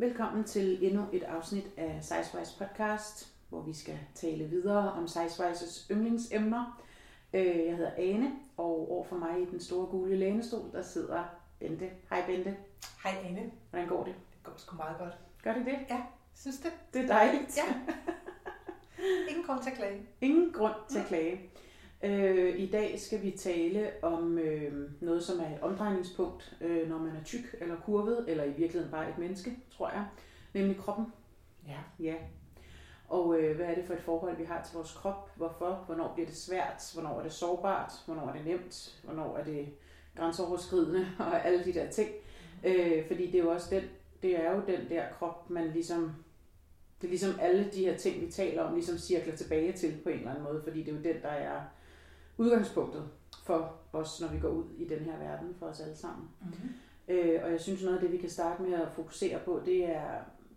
Velkommen til endnu et afsnit af Sizewise podcast, hvor vi skal tale videre om Sizewises yndlingsemner. Øh, Jeg hedder Ane, og over for mig i den store gule lænestol, der sidder Bente. Hej Bente, Hej Anne. hvordan går det? Det går sgu meget godt. Gør det det? Ja, synes det? Det er dejligt. Ja. Ingen grund til at klage. Ingen grund til at klage. Øh, I dag skal vi tale om øh, noget, som er et omdrejningspunkt, øh, når man er tyk eller kurvet, eller i virkeligheden bare et menneske, tror jeg, nemlig kroppen. Ja. Ja. Og øh, hvad er det for et forhold, vi har til vores krop? Hvorfor? Hvornår bliver det svært? Hvornår er det sårbart? Hvornår er det nemt? Hvornår er det grænseoverskridende? Og alle de der ting. Øh, fordi det er jo også den, det er jo den der krop, man ligesom, det er ligesom alle de her ting, vi taler om, ligesom cirkler tilbage til på en eller anden måde. Fordi det er jo den, der er udgangspunktet for os, når vi går ud i den her verden, for os alle sammen. Mm-hmm. Øh, og jeg synes noget af det, vi kan starte med at fokusere på, det er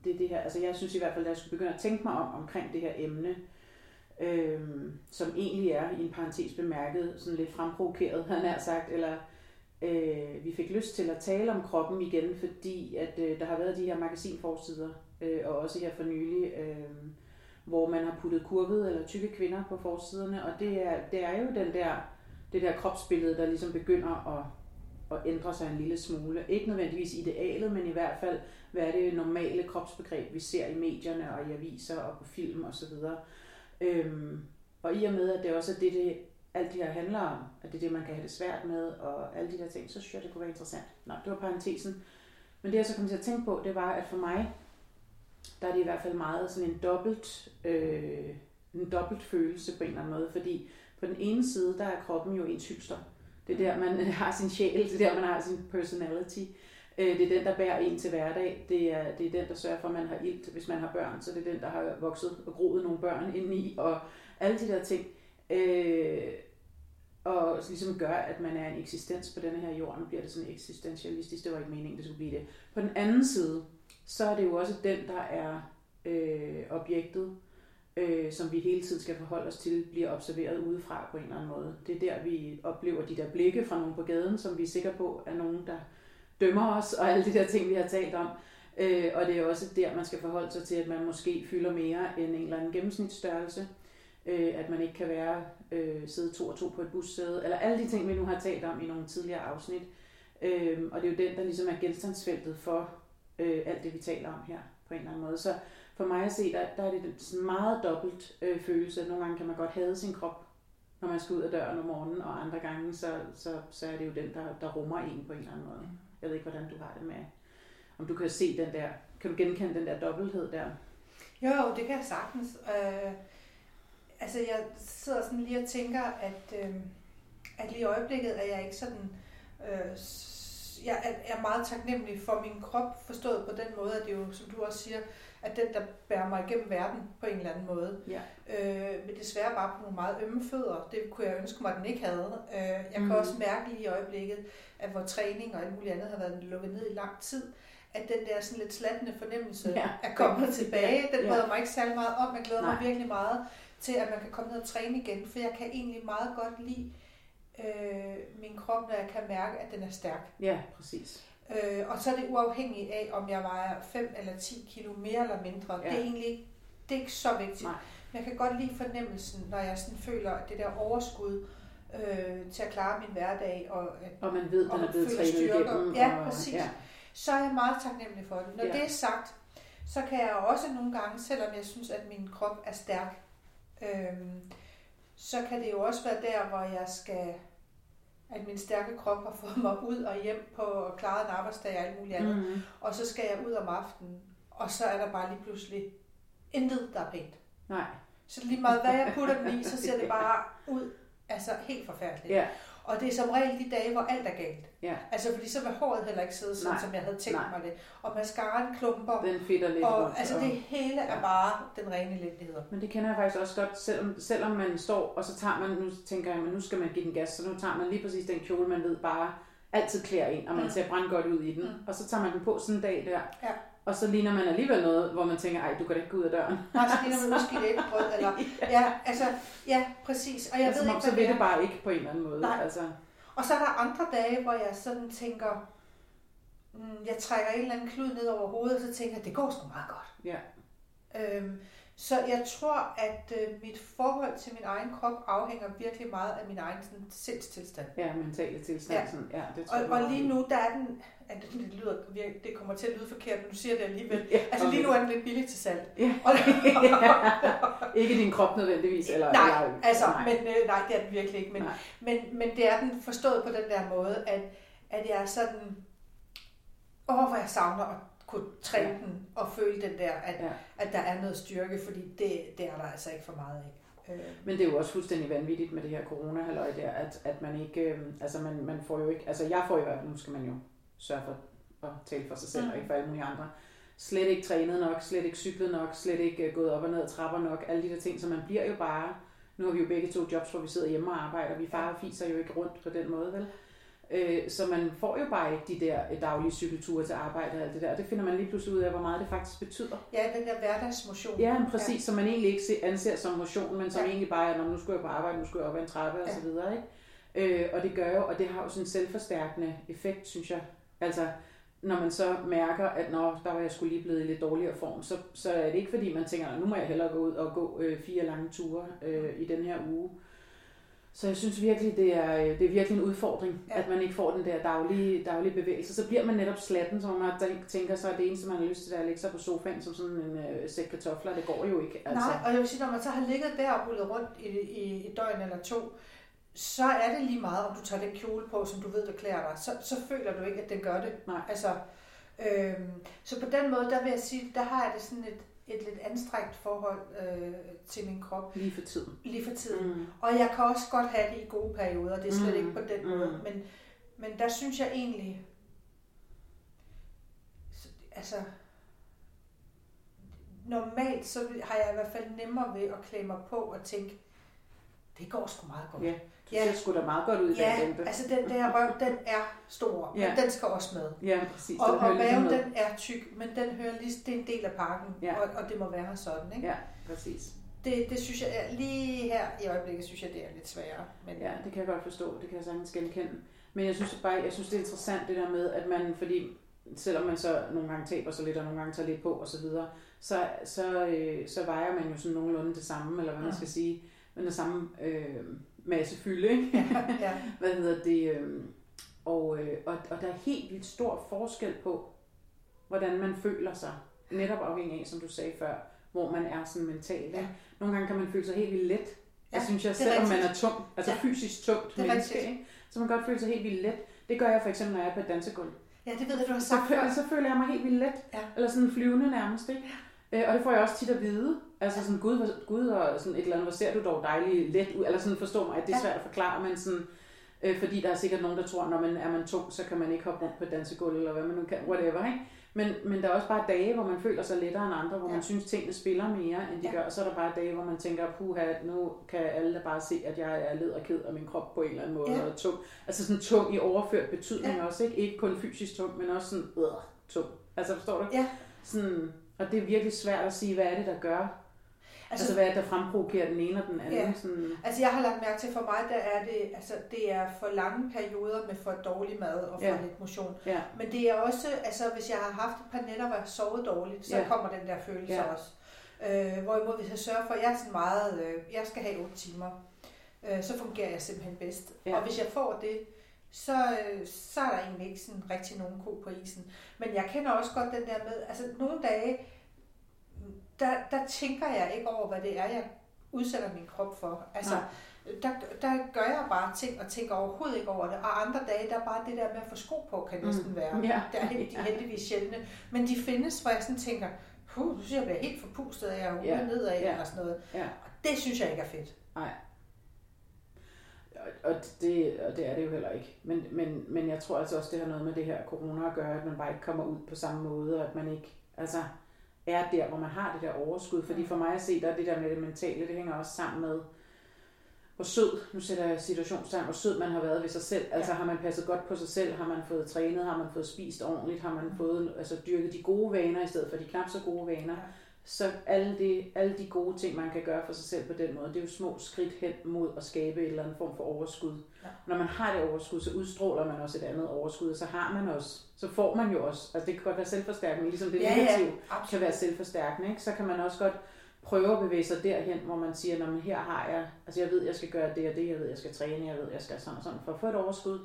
det, er det her. Altså jeg synes i hvert fald, at jeg skulle begynde at tænke mig om omkring det her emne, øh, som egentlig er i en parentes bemærket, sådan lidt fremprovokeret, jeg nær sagt, eller øh, vi fik lyst til at tale om kroppen igen, fordi at øh, der har været de her magasinforsider, øh, og også her for nylig, øh, hvor man har puttet kurvede eller tykke kvinder på forsiderne, og det er, det er jo den der, det der kropsbillede, der ligesom begynder at at ændre sig en lille smule. Ikke nødvendigvis idealet, men i hvert fald, hvad er det normale kropsbegreb, vi ser i medierne og i aviser og på film osv. Øhm, og i og med, at det også er det, det alt det her handler om, at det er det, man kan have det svært med, og alle de der ting, så synes jeg, det kunne være interessant. Nå, det var parentesen. Men det, jeg så kom til at tænke på, det var, at for mig, der er det i hvert fald meget sådan en dobbelt, øh, en dobbelt følelse på en eller anden måde, fordi på den ene side, der er kroppen jo ens hylster. Det er der, man har sin sjæl, det er der, man har sin personality. Øh, Det er den, der bærer en til hverdag. Det er, det er den, der sørger for, at man har ilt, hvis man har børn. Så det er den, der har vokset og groet nogle børn indeni, og alle de der ting. Øh, og ligesom gør, at man er en eksistens på denne her jord. Nu bliver det sådan eksistentialistisk, det var ikke meningen, det skulle blive det. På den anden side, så er det jo også den, der er øh, objektet, øh, som vi hele tiden skal forholde os til, bliver observeret udefra på en eller anden måde. Det er der, vi oplever de der blikke fra nogen på gaden, som vi er sikre på er nogen, der dømmer os, og alle de der ting, vi har talt om. Øh, og det er også der, man skal forholde sig til, at man måske fylder mere end en eller anden gennemsnitsstørrelse. Øh, at man ikke kan være øh, sidde to og to på et bussæde, eller alle de ting, vi nu har talt om i nogle tidligere afsnit. Øh, og det er jo den, der ligesom er genstandsfeltet for øh, alt det, vi taler om her på en eller anden måde. Så for mig at se, der, der er det sådan meget dobbelt øh, følelse. Nogle gange kan man godt hade sin krop, når man skal ud af døren om morgenen, og andre gange, så, så, så er det jo den, der, der rummer en på en eller anden måde. Jeg ved ikke, hvordan du har det med, om du kan se den der, kan du genkende den der dobbelthed der? Jo, det kan jeg sagtens. Øh, altså, jeg sidder sådan lige og tænker, at, øh, at lige i øjeblikket er jeg ikke sådan... Øh, jeg er, er meget taknemmelig for min krop, forstået på den måde, at det jo, som du også siger, at den, der bærer mig igennem verden på en eller anden måde. Ja. Øh, men desværre bare på nogle meget ømme fødder. Det kunne jeg ønske mig, at den ikke havde. Øh, jeg kan Mhm. også mærke lige i øjeblikket, at hvor træning og alt muligt andet har været lukket ned i lang tid, at den der sådan lidt slattende fornemmelse Ja. er kommet tilbage. Den Ja. bryder mig ikke særlig meget om. Jeg glæder mig Nej. virkelig meget til, at man kan komme ned og træne igen, for jeg kan egentlig meget godt lide øh, min krop, når jeg kan mærke, at den er stærk. Ja, præcis. Øh, og så er det uafhængigt af, om jeg vejer 5 eller 10 kilo mere eller mindre. Ja. Det er egentlig det er ikke så vigtigt. Nej. Men jeg kan godt lide fornemmelsen, når jeg sådan føler at det der overskud øh, til at klare min hverdag. Og, at, Og man ved, Og den er man blevet trænet styrker. igennem. Ja, og, præcis. Ja, så er jeg meget taknemmelig for det. Når Ja. det er sagt, så kan jeg også nogle gange, selvom jeg synes, at min krop er stærk, øhm, så kan det jo også være der, hvor jeg skal at min stærke krop har fået mig ud og hjem på at klare en arbejdsdag og alt muligt andet. mm. Og så skal jeg ud om aftenen, og så er der bare lige pludselig intet, der er pænt. Nej, Så lige meget hvad jeg putter den i, så ser det bare ud altså helt forfærdeligt. ja, Og det er som regel de dage, hvor alt er galt. ja. Altså fordi så vil håret heller ikke sidde sådan, Nej, som jeg havde tænkt nej. mig det. Og mascaraen klumper, Den fitter lidt og rundt. altså det hele er ja. bare den rene elendighed. Men det kender jeg faktisk også godt, selvom, selvom man står, og så tager man, nu tænker jeg, men nu skal man give den gas, så nu tager man lige præcis den kjole, man ved bare altid klæder ind, og man Mm. ser brandgodt ud i den. Mm. Og så tager man den på sådan en dag der, Ja. Og så ligner man alligevel noget, hvor man tænker, ej, du kan da ikke gå ud af døren. Nej, så ligner man udskidt æblebrød, eller ja, altså, ja, præcis. Og jeg altså, ved ikke, så vil det bare ikke på en eller anden måde. Nej. Altså, Og så er der andre dage, hvor jeg sådan tænker, mm, jeg trækker en eller anden klud ned over hovedet, og så tænker jeg, det går sgu meget godt. Ja. Øhm, så jeg tror, at øh, mit forhold til min egen krop afhænger virkelig meget af min egen sådan, sindstilstand. Ja, mentale tilstand. Ja. Sådan, ja, det tror Og, jeg og lige nu, der er den, at det, det, lyder, det kommer til at lyde forkert, men du siger det alligevel. Ja, Altså lige nu er den lidt billig til salg. Ja. Og, Ikke din krop nødvendigvis. Eller, nej, eller, altså, nej. men øh, nej, det er den virkelig ikke. Men, Nej. men, men det er den forstået på den der måde, at, at jeg er sådan, åh, hvor jeg savner at kunne træne Ja. den og føle den der, at, Ja. at der er noget styrke, fordi det, det er der altså ikke for meget af. Øh, Men det er jo også fuldstændig vanvittigt med det her corona der, at, at man ikke, øh, altså man, man får jo ikke, altså jeg får fald, nu skal man jo sørge for at tale for sig selv, Mm. og ikke for alle mulige andre, slet ikke trænet nok, slet ikke cyklet nok, slet ikke øh, gået op og ned ad trapper nok, alle de der ting, så man bliver jo bare, nu har vi jo begge to jobs, hvor vi sidder hjemme og arbejder, vi far og fiser jo ikke rundt på den måde, vel? Øh, så man får jo bare ikke de der øh, daglige cykelture til arbejde og alt det der, og det finder man lige pludselig ud af, hvor meget det faktisk betyder. ja, den der hverdagsmotion. Ja, men præcis, ja. som man egentlig ikke se- anser som motion, men som ja. Egentlig bare er, når nu skulle jeg på arbejde, nu skulle jeg op ad en trappe og Ja. så videre, ikke? Øh, og det gør jo, og det har jo sådan en selvforstærkende effekt, synes jeg. Altså, når man så mærker, at når der var jeg skulle lige blevet i lidt dårligere form, så, så er det ikke fordi, man tænker, "Nå, nu må jeg hellere gå ud og gå øh, fire lange ture øh, i den her uge. Så jeg synes virkelig, det er, øh, det er virkelig en udfordring, ja. At man ikke får den der daglige, daglige bevægelse. Så bliver man netop slatten, så man tænker- så, at det eneste, man har lyst til, det er at lægge sig på sofaen som sådan en øh, sæk kartofler. Det går jo ikke. Altså. Nej, og jeg vil sige, når man så har ligget der og rullet rundt i, i et døgn eller to, så er det lige meget, om du tager den kjole på, som du ved, der klæder dig. Så, så føler du ikke, at den gør det. Nej. Altså, øhm, så på den måde, der vil jeg sige, der har jeg det sådan et, et lidt anstrengt forhold øh, til min krop Lige for tiden. lige for tiden. Mm. Og jeg kan også godt have det i gode perioder, det er slet Mm, ikke på den mm. måde. Men, men der synes jeg egentlig, så- altså, normalt så har jeg i hvert fald nemmere ved at klæde mig på og tænke, det går sgu meget godt. Ja, Ja. ser sgu da meget godt ud i Ja, den dæmpe. altså den der røv, den er stor, Ja. men den skal også med. Ja, præcis. Og, og ligesom maven, den er tyk, men den hører lige, det er en del af pakken, Ja. og, og det må være sådan. Ikke? Ja, præcis. Det, det synes jeg, er, lige her i øjeblikket, synes jeg, det er lidt sværere. Men, Ja, det kan jeg godt forstå. Det kan jeg sagtens genkende. Men jeg synes bare, jeg synes, det er interessant det der med, at man, fordi selvom man så nogle gange taber sig lidt, og nogle gange tager lidt på og så videre, så, så, øh, så vejer man jo sådan nogenlunde det samme, eller hvad man Ja. skal sige, med den samme øh, masse fylde, ikke? ja. hvad hedder det, øh, og, øh, og, og der er helt vildt stor forskel på, hvordan man føler sig, netop afhængig af, som du sagde før, hvor man er sådan mentalt. Ja. Nogle gange kan man føle sig helt vildt let. Ja, Ja, jeg synes jeg, selvom man er tung, altså Ja. fysisk tungt Det er menneske, rigtigt. ikke? så man kan godt føle sig helt vildt let. Det gør jeg for eksempel, når jeg er på et dansegulv. ja, det ved jeg, du har Så, sagt føler, før. så føler jeg mig helt vildt let. Ja. Eller sådan flyvende nærmest. Ikke? Øh, og det får jeg også tit at vide. Altså sådan, gud, gud og sådan et eller andet, hvor ser du dog dejligt let ud. Eller sådan, forstå mig, at det er svært at forklare, men sådan, øh, fordi der er sikkert nogen, der tror, når man er man tung, så kan man ikke hoppe rundt på et dansegulv, eller hvad man nu kan, whatever, ikke? Men, men der er også bare dage, hvor man føler sig lettere end andre, hvor ja. man synes, tingene spiller mere, end de ja. Gør. Og så er der bare dage, hvor man tænker, puha, nu kan alle bare se, at jeg er led og ked af min krop på en eller anden måde, Ja. og tung. Altså sådan tung i overført betydning Ja. også, ikke? Ikke kun fysisk tung, men også sådan, øh, tung. Altså forstår du? Ja. Sådan, og det er virkelig svært at sige, hvad er det, der gør? Altså, Altså, hvad er det, der fremprovokerer den ene og den anden? Ja. Sådan, altså jeg har lagt mærke til, for mig, der er det, altså det er for lange perioder med for dårlig mad og for Ja. lidt motion. ja, Men det er også, altså hvis jeg har haft et par nætter, hvor jeg har sovet dårligt, så Ja. kommer den der følelse Ja. også. Øh, hvorimod hvis jeg sørger for, at jeg er sådan meget, øh, jeg skal have 8 timer, øh, så fungerer jeg simpelthen bedst. Ja. Ja. Og hvis jeg får det, så, øh, så er der egentlig ikke sådan rigtig nogen ko på isen. Men jeg kender også godt den der med, altså nogle dage, der, der tænker jeg ikke over, hvad det er, jeg udsætter min krop for. Altså, Nej. der, der gør jeg bare ting og tænker overhovedet ikke over det. Og andre dage, der er bare det der med at få sko på, kan næsten Mm. være. Ja. Det er de er heldigvis sjældne. Men de findes, hvor jeg sådan tænker, puh, nu synes jeg, jeg bliver helt forpustet af at Ja. ja. nedad Ja. eller sådan noget. Ja. Og det synes jeg ikke er fedt. Og- Og det, og det er det jo heller ikke. Men, men, men jeg tror altså også, det har noget med det her corona at gøre, at man bare ikke kommer ud på samme måde, og at man ikke altså, er der, hvor man har det der overskud. Fordi for mig at se, der er det der med det mentale, det hænger også sammen med, hvor sød, nu sætter jeg situationstegn, hvor sød man har været ved sig selv. Altså Ja. har man passet godt på sig selv, har man fået trænet, har man fået spist ordentligt, har man fået altså, dyrket de gode vaner i stedet for de knap så gode vaner. Så alle de, alle de gode ting, man kan gøre for sig selv på den måde, det er jo små skridt hen mod at skabe en eller anden form for overskud. Ja. Når man har det overskud, så udstråler man også et andet overskud, og så har man også, så får man jo også, altså det kan godt være selvforstærkende, ligesom det Ja, ja, negative kan absolut. være selvforstærkende, ikke? så kan man også godt prøve at bevæge sig derhen, hvor man siger, Nå, men her har jeg, altså jeg ved, jeg skal gøre det og det, jeg ved, jeg skal træne, jeg ved, jeg skal sådan og sådan, for at få et overskud.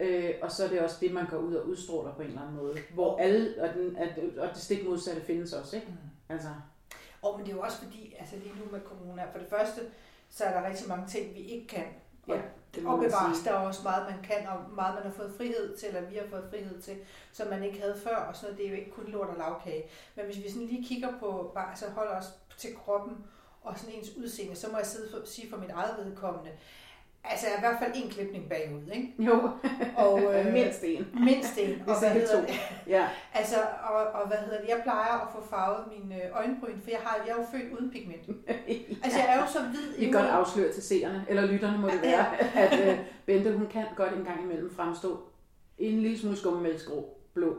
Øh, og så er det også det, man går ud og udstråler på en eller anden måde. Hvor alle, og, den, at, og det stik modsatte findes også, ikke? Mm. Altså, Og men det er jo også fordi, altså lige nu med corona, for det første, så er der rigtig mange ting, vi ikke kan. Og, Ja, det og bevares, der er også meget, man kan, og meget, man har fået frihed til, eller vi har fået frihed til, som man ikke havde før, og sådan noget, det er jo ikke kun lort og lavkage. Men hvis vi sådan lige kigger på, bare så holder os til kroppen, og sådan ens udseende, så må jeg sidde for, sige for mit eget vedkommende, altså i hvert fald en klipning bagud, ikke? Jo, Og, øh, mindst en. Mindst en. Og hvad hedder to. det? Ja, Altså, og, og hvad hedder det? Jeg plejer at få farvet mine øh, øjenbryn, for jeg, har, jeg er jo født uden pigment. Altså, jeg er jo så hvid Vi kan godt afsløre til seerne, eller lytterne må det være, at øh, Bente, hun kan godt en gang imellem fremstå en lille smule skummemælksgrå blå.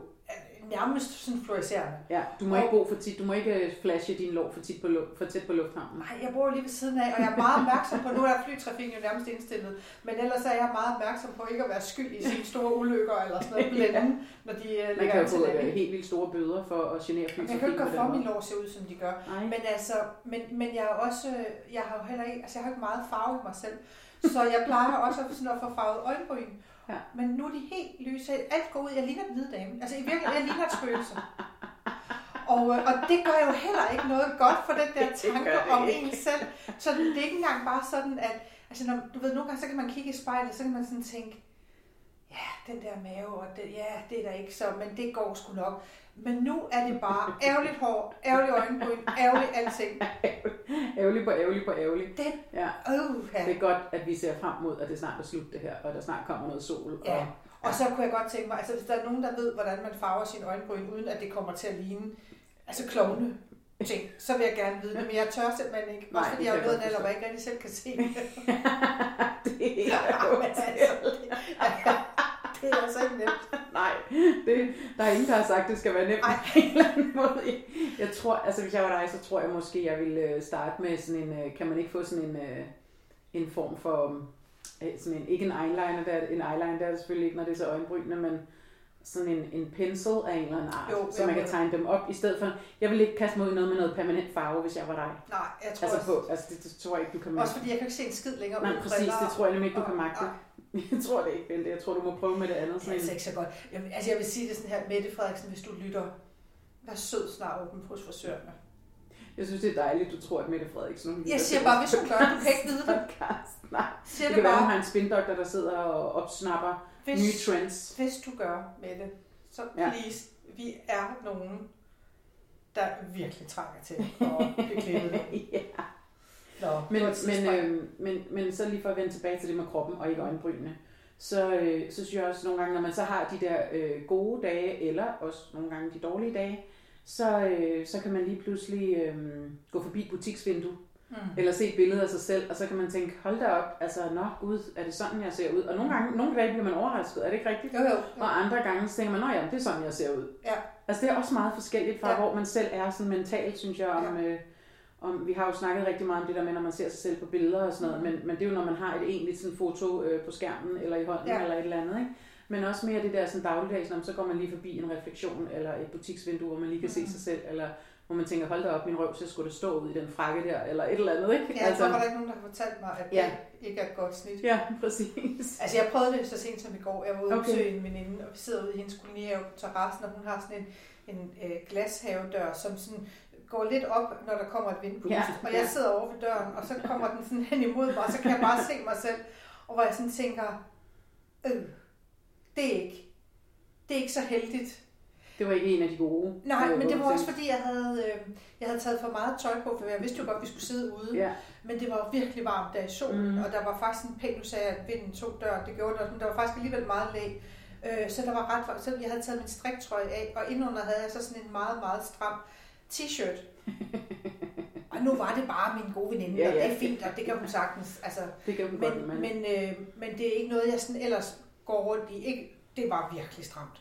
Nærmest sådan fluorescerende. Ja, du må Og- ikke bo for tit, du må ikke øh, flashe din lår for, tit på, for tæt på lufthavnen. Nej, jeg bor lige ved siden af, og jeg er meget opmærksom på, nu er flytrafikken jo nærmest indstillet, men ellers er jeg meget opmærksom på ikke at være skyld i sine store ulykker eller sådan noget blænde, når de øh, Man kan jo få øh, helt vildt store bøder for at genere Jeg kan flytrafikken ikke gøre for, at min lår ser ud, som de gør. Nej. Men altså, men, men jeg er også, jeg har jo heller ikke, altså jeg har ikke meget farve i mig selv. Så jeg plejer også at, sådan at få farvet øjenbryn. Ja. Men nu er de helt lyse. Alt går ud. Jeg ligner en hvid dame. Altså i virkeligheden, jeg ligner et spøgelse. Og, øh, og det gør jo heller ikke noget godt for den der tanke om ikke. en selv. Så det er ikke engang bare sådan, at altså når, du ved, nogle gange så kan man kigge i spejlet, så kan man sådan tænke, ja, den der mave, og det, ja, det er da ikke så, men det går sgu nok. Men nu er det bare ærgerligt hår, ærgerligt øjenbryn, ærgerligt alting. Ærgerlig på ærgerlig på ærgerlig. Det, Ja, uh, ja. det er godt, at vi ser frem mod, at det snart er slut det her, og der snart kommer noget sol. Ja. Og, Og så kunne jeg godt tænke mig, altså hvis der er nogen, der ved, hvordan man farver sin øjenbryn, uden at det kommer til at ligne, altså klovne ting, så vil jeg gerne vide det, men jeg tør simpelthen ikke. Nej, Også fordi jeg har godt alder, hvor jeg ikke rigtig selv kan se det. det er Ja, jo men altså, det, det er altså ikke nemt. Nej, det, der er ingen, der har sagt, det skal være nemt Ej. på en eller anden måde. Jeg, jeg tror, altså hvis jeg var dig, så tror jeg måske, jeg ville øh, starte med sådan en, øh, kan man ikke få sådan en, øh, en form for, sådan en, ikke en eyeliner, der, en eyeliner der er det selvfølgelig ikke, når det er så øjenbrynene, men sådan en, en pencil af en eller anden art, Jo, så man kan tegne dem op, i stedet for, jeg vil ikke kaste mig ud i noget med noget permanent farve, hvis jeg var dig. Nej, jeg tror Altså, også, på, altså det, det, tror jeg ikke, du kan også magte. fordi jeg kan ikke se en skid længere Nej, præcis, det tror jeg nemlig ikke, du kan og- magte. nej. Jeg tror det ikke, Bente. Jeg tror, du må prøve med det andet. Det er Sådan altså ikke så godt. Jeg, altså jeg vil sige det sådan her, Mette Frederiksen, hvis du lytter, vær sød snart åben hos frisørerne. jeg synes, det er dejligt, du tror, at Mette Frederiksen... hun Jeg siger bare, hvis hun gør, du kan ikke vide det. podcast. Nej, Siger det det kan være, hun bare, har en spindoktor, der sidder og opsnapper nye hvis, trends. hvis du gør, Mette, så Ja. please, vi er nogen, der virkelig trænger til at blive klippet. ja. Nå, Men, men, øh, men, men så lige for at vende tilbage til det med kroppen og ikke øjenbrynene, så, øh, så synes jeg også nogle gange, når man så har de der øh, gode dage, eller også nogle gange de dårlige dage, så, øh, så kan man lige pludselig øh, gå forbi butiksvindue, Mm. eller se et billede af sig selv, og så kan man tænke, hold da op, altså, nå gud, er det sådan, jeg ser ud? Og nogle gange, nogle dage bliver man overrasket, er det ikke rigtigt? Jo, jo. jo. Og andre gange så tænker man, nå ja, det er sådan, jeg ser ud. Ja. Altså det er også meget forskelligt fra, ja. hvor man selv er sådan mentalt, synes jeg, om, ja. øh, om, vi har jo snakket rigtig meget om det der med, når man ser sig selv på billeder og sådan noget, Mhm. men, men det er jo, når man har et egentligt sådan foto øh, på skærmen, eller i hånden, Ja. eller et eller andet, ikke? Men også mere det der sådan dagligdags, når så går man lige forbi en refleksion, eller et butiksvindue, hvor man lige kan Mhm. se sig selv, eller hvor man tænker, hold da op, min røv, så skulle det stå ud i den frakke der, eller et eller andet, ikke? Ja, altså, hvorfor er der ikke nogen, der har fortalt mig, at Ja. det ikke er et godt snit? ja, præcis. Altså, jeg prøvede det så sent som i går. Jeg var ude Okay. en veninde, og vi sidder ude i hendes kolonihave på terrassen, og hun har sådan en, en øh, glashavedør, som sådan går lidt op, når der kommer et vindpust. Ja, og jeg sidder over ved døren, og så kommer den sådan hen imod mig, og så kan jeg bare se mig selv. Og hvor jeg sådan tænker, øh, det er ikke, det er ikke så heldigt. Det var ikke en af de gode. Nej, men det var også fordi, jeg havde, øh, jeg havde taget for meget tøj på, for jeg vidste jo godt, at vi skulle sidde ude. Ja, Men det var virkelig varmt der i solen, mm. og der var faktisk en pæn, nu sagde jeg, at vinden tog døren, det gjorde det, men der var faktisk alligevel meget læg. Øh, så der var ret så jeg havde taget min striktrøje af, og indenunder havde jeg så sådan en meget, meget stram t-shirt. og nu var det bare min gode veninde, Ja, og ja. det er fint, og det kan hun sagtens. Altså, det kan hun godt, men, men, øh, men det er ikke noget, jeg sådan ellers går rundt i. Ikke, det var virkelig stramt.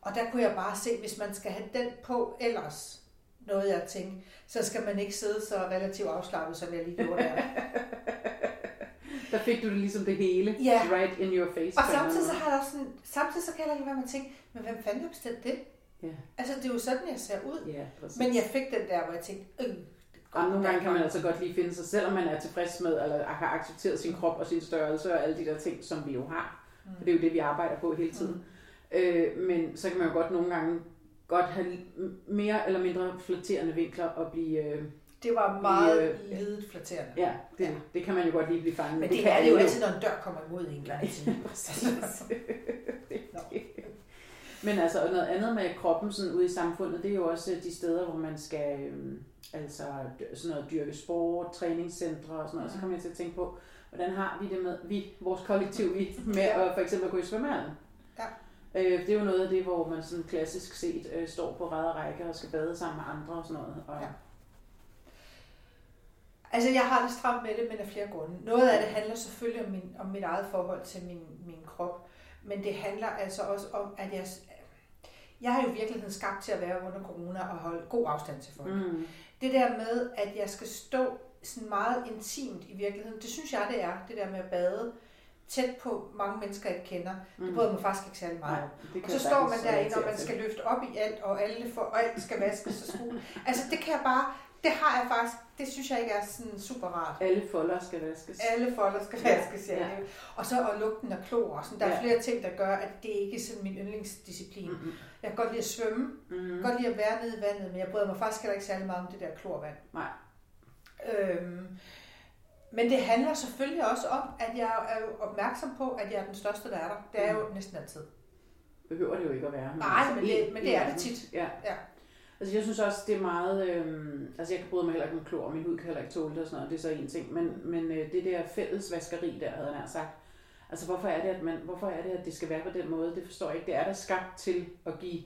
Og der kunne jeg bare se, hvis man skal have den på ellers, noget, jeg tænkte, så skal man ikke sidde så relativt afslappet, som jeg lige gjorde der. der fik du det ligesom det hele, Ja. right in your face. Og samtidig så har jeg også sådan, samtidig så kan jeg ikke være med at tænke, men hvem fanden har bestemt det? Ja. Altså, det er jo sådan, jeg ser ud. Ja, præcis. Men jeg fik den der, hvor jeg tænkte, øh, det Og nogle gange kan man altså godt lige finde sig, selvom man er tilfreds med, eller har accepteret sin krop og sin størrelse og alle de der ting, som vi jo har. Mm. For det er jo det, vi arbejder på hele tiden. Øh, men så kan man jo godt nogle gange godt have mere eller mindre flatterende vinkler og blive... Øh, Det var meget øh, ledet flatterende. ja, det, Ja. det kan man jo godt lige blive fanget. Men det, kan er det jo altid, når en dør kommer imod en. Ja, Nej. præcis. Men altså, og noget andet med kroppen sådan ude i samfundet, det er jo også de steder, hvor man skal øhm, altså sådan noget dyrke sport, træningscentre og sådan noget. Så kommer jeg til at tænke på, hvordan har vi det med, vi, vores kollektiv, vi, med at for eksempel gå i svømmehallen. Ja. Øh, det er jo noget af det, hvor man sådan klassisk set øh, står på ræd og række og skal bade sammen med andre og sådan noget. Og, Ja. Altså, jeg har det stramt med det, men af flere grunde. Noget af det handler selvfølgelig om, min, om mit eget forhold til min, min krop, men det handler altså også om, at jeg, jeg har jo i virkeligheden skabt til at være under corona og holde god afstand til folk. Mm. Det der med, at jeg skal stå sådan meget intimt i virkeligheden, det synes jeg, det er, det der med at bade tæt på mange mennesker, jeg kender. Det Mm. bryder mig faktisk ikke særlig meget om. Og så står man derinde, og man skal løfte op i alt, og alle for, og alt skal vaskes og skue. Altså det kan jeg bare, det har jeg faktisk, det synes jeg ikke er sådan super rart. Alle folder skal vaskes. Alle folder skal Ja, vaskes, ja. ja. Og så og lugten af klor, og sådan. der er Ja. flere ting, der gør, at det ikke er sådan min yndlingsdisciplin. Mm-hmm. Jeg kan godt lide at svømme, jeg Mm-hmm. kan godt lide at være nede i vandet, men jeg bryder mig faktisk heller ikke særlig meget om det der klorvand. Nej. Øhm, men det handler selvfølgelig også om, at jeg er jo opmærksom på, at jeg er den største, der er der. Det er jeg jo næsten altid. behøver det jo ikke at være. Nej, men det- en- men en det er det tit. Ja. Ja. Altså jeg synes også, det er meget... Øhm, altså jeg kan bryde mig heller ikke om klor, min hud kan heller ikke tåle det og sådan noget, det er så en ting. Men, men øh, det der fælles vaskeri der, havde jeg nær sagt. Altså hvorfor er, det, at man, hvorfor er det, at det skal være på den måde? Det forstår jeg ikke. Det er der skabt til at give...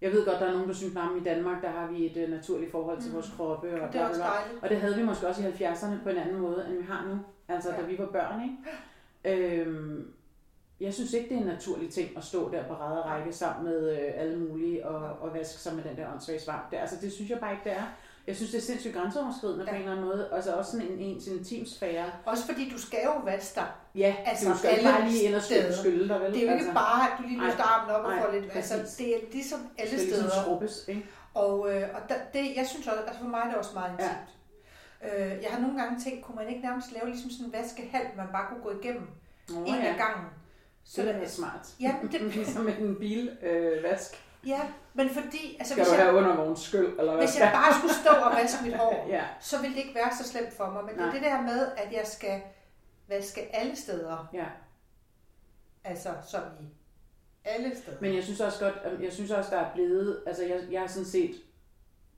Jeg ved godt, der er nogen, der synes, at i Danmark, der har vi et øh, naturligt forhold til Mm. vores kroppe. Og, Og det er også dejligt. Og det havde vi måske også i 70'erne på en anden måde, end vi har nu. Altså, ja. da vi var børn, ikke? Øhm, jeg synes ikke, det er en naturlig ting at stå der på række sammen med øh, alle mulige og, og vaske sig med den der åndssvage svamp. Det, altså, det synes jeg bare ikke, det er. Jeg synes, det er sindssygt grænseoverskridende ja. på en eller anden måde. Altså også sådan en ens intimsfære. Også fordi du skal jo vaske dig. Ja, Altså, altså, du skal alle bare lige ind og skylle, skylle dig, vel? Det er jo ikke altså, bare, at du lige løfter armen op og får lidt... Altså, præcis. det er ligesom alle ligesom steder. skrubbes, ikke? Og, øh, og der, det, jeg synes også, altså for mig er det også meget intimt. Ja. Øh, jeg har nogle gange tænkt, kunne man ikke nærmest lave ligesom sådan en vaskehal, man bare kunne gå igennem Nå, en ja. af gangen. Så det er smart. Ja, det, ligesom med en bilvask. Øh, vask. ja, men fordi, altså skal hvis du jeg, have undervogns skyld, eller hvad? hvis jeg bare skulle stå og vaske mit hår, ja. så ville det ikke være så slemt for mig. Men det er Nej. det der med, at jeg skal vaske alle steder. ja. Altså som i alle steder. Men jeg synes også godt, jeg synes også, der er blevet, altså jeg, jeg er sådan set,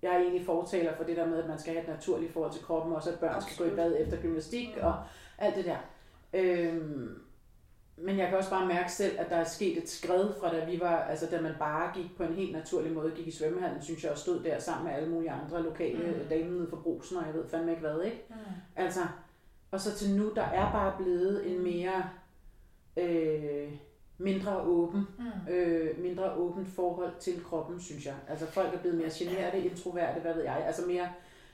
jeg er egentlig fortaler for det der med, at man skal have et naturligt forhold til kroppen, også at børn Absolut. skal gå i bad efter gymnastik Mm. og alt det der. Øhm, men jeg kan også bare mærke selv, at der er sket et skred fra da vi var, altså da man bare gik på en helt naturlig måde, gik i svømmehallen, synes jeg, og stod der sammen med alle mulige andre lokale Mm. mm. damer nede for brusen, og jeg ved fandme ikke hvad, ikke? Mm. Altså, og så til nu, der er bare blevet en mere øh, mindre åben, Mm. øh, mindre åbent forhold til kroppen, synes jeg. Altså folk er blevet mere generede, introverte, hvad ved jeg, altså mere,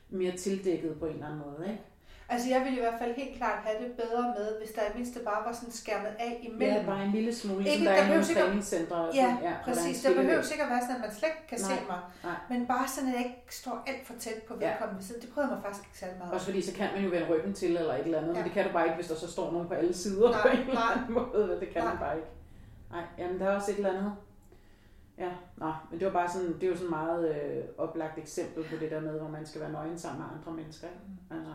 mere tildækket på en eller anden måde, ikke? Altså jeg ville i hvert fald helt klart have det bedre med, hvis der i mindste bare var sådan skærmet af imellem. Ja, bare en lille smule, ligesom Ikke- der, der er i nogle at- træningscentre. og Ja, sådan, der er en præcis. Der skillevej. behøver sikkert være sådan, at man slet ikke kan Nej, se mig. nej. Men bare sådan, at jeg ikke står alt for tæt på Ja. vedkommende ved siden. Det prøver mig faktisk ikke særlig meget. Også fordi så kan man jo vende ryggen til eller et eller andet, ja. Ja. men det kan du bare ikke, hvis der så står nogen på alle sider Nej, på en eller anden måde. Det kan man Nej. bare ikke. Nej, jamen der er også et eller andet. Ja, nå, men det var bare sådan, det er jo sådan et meget øh, oplagt eksempel på det der med, hvor man skal være nøgen sammen med andre mennesker. Ikke? Mm. Altså,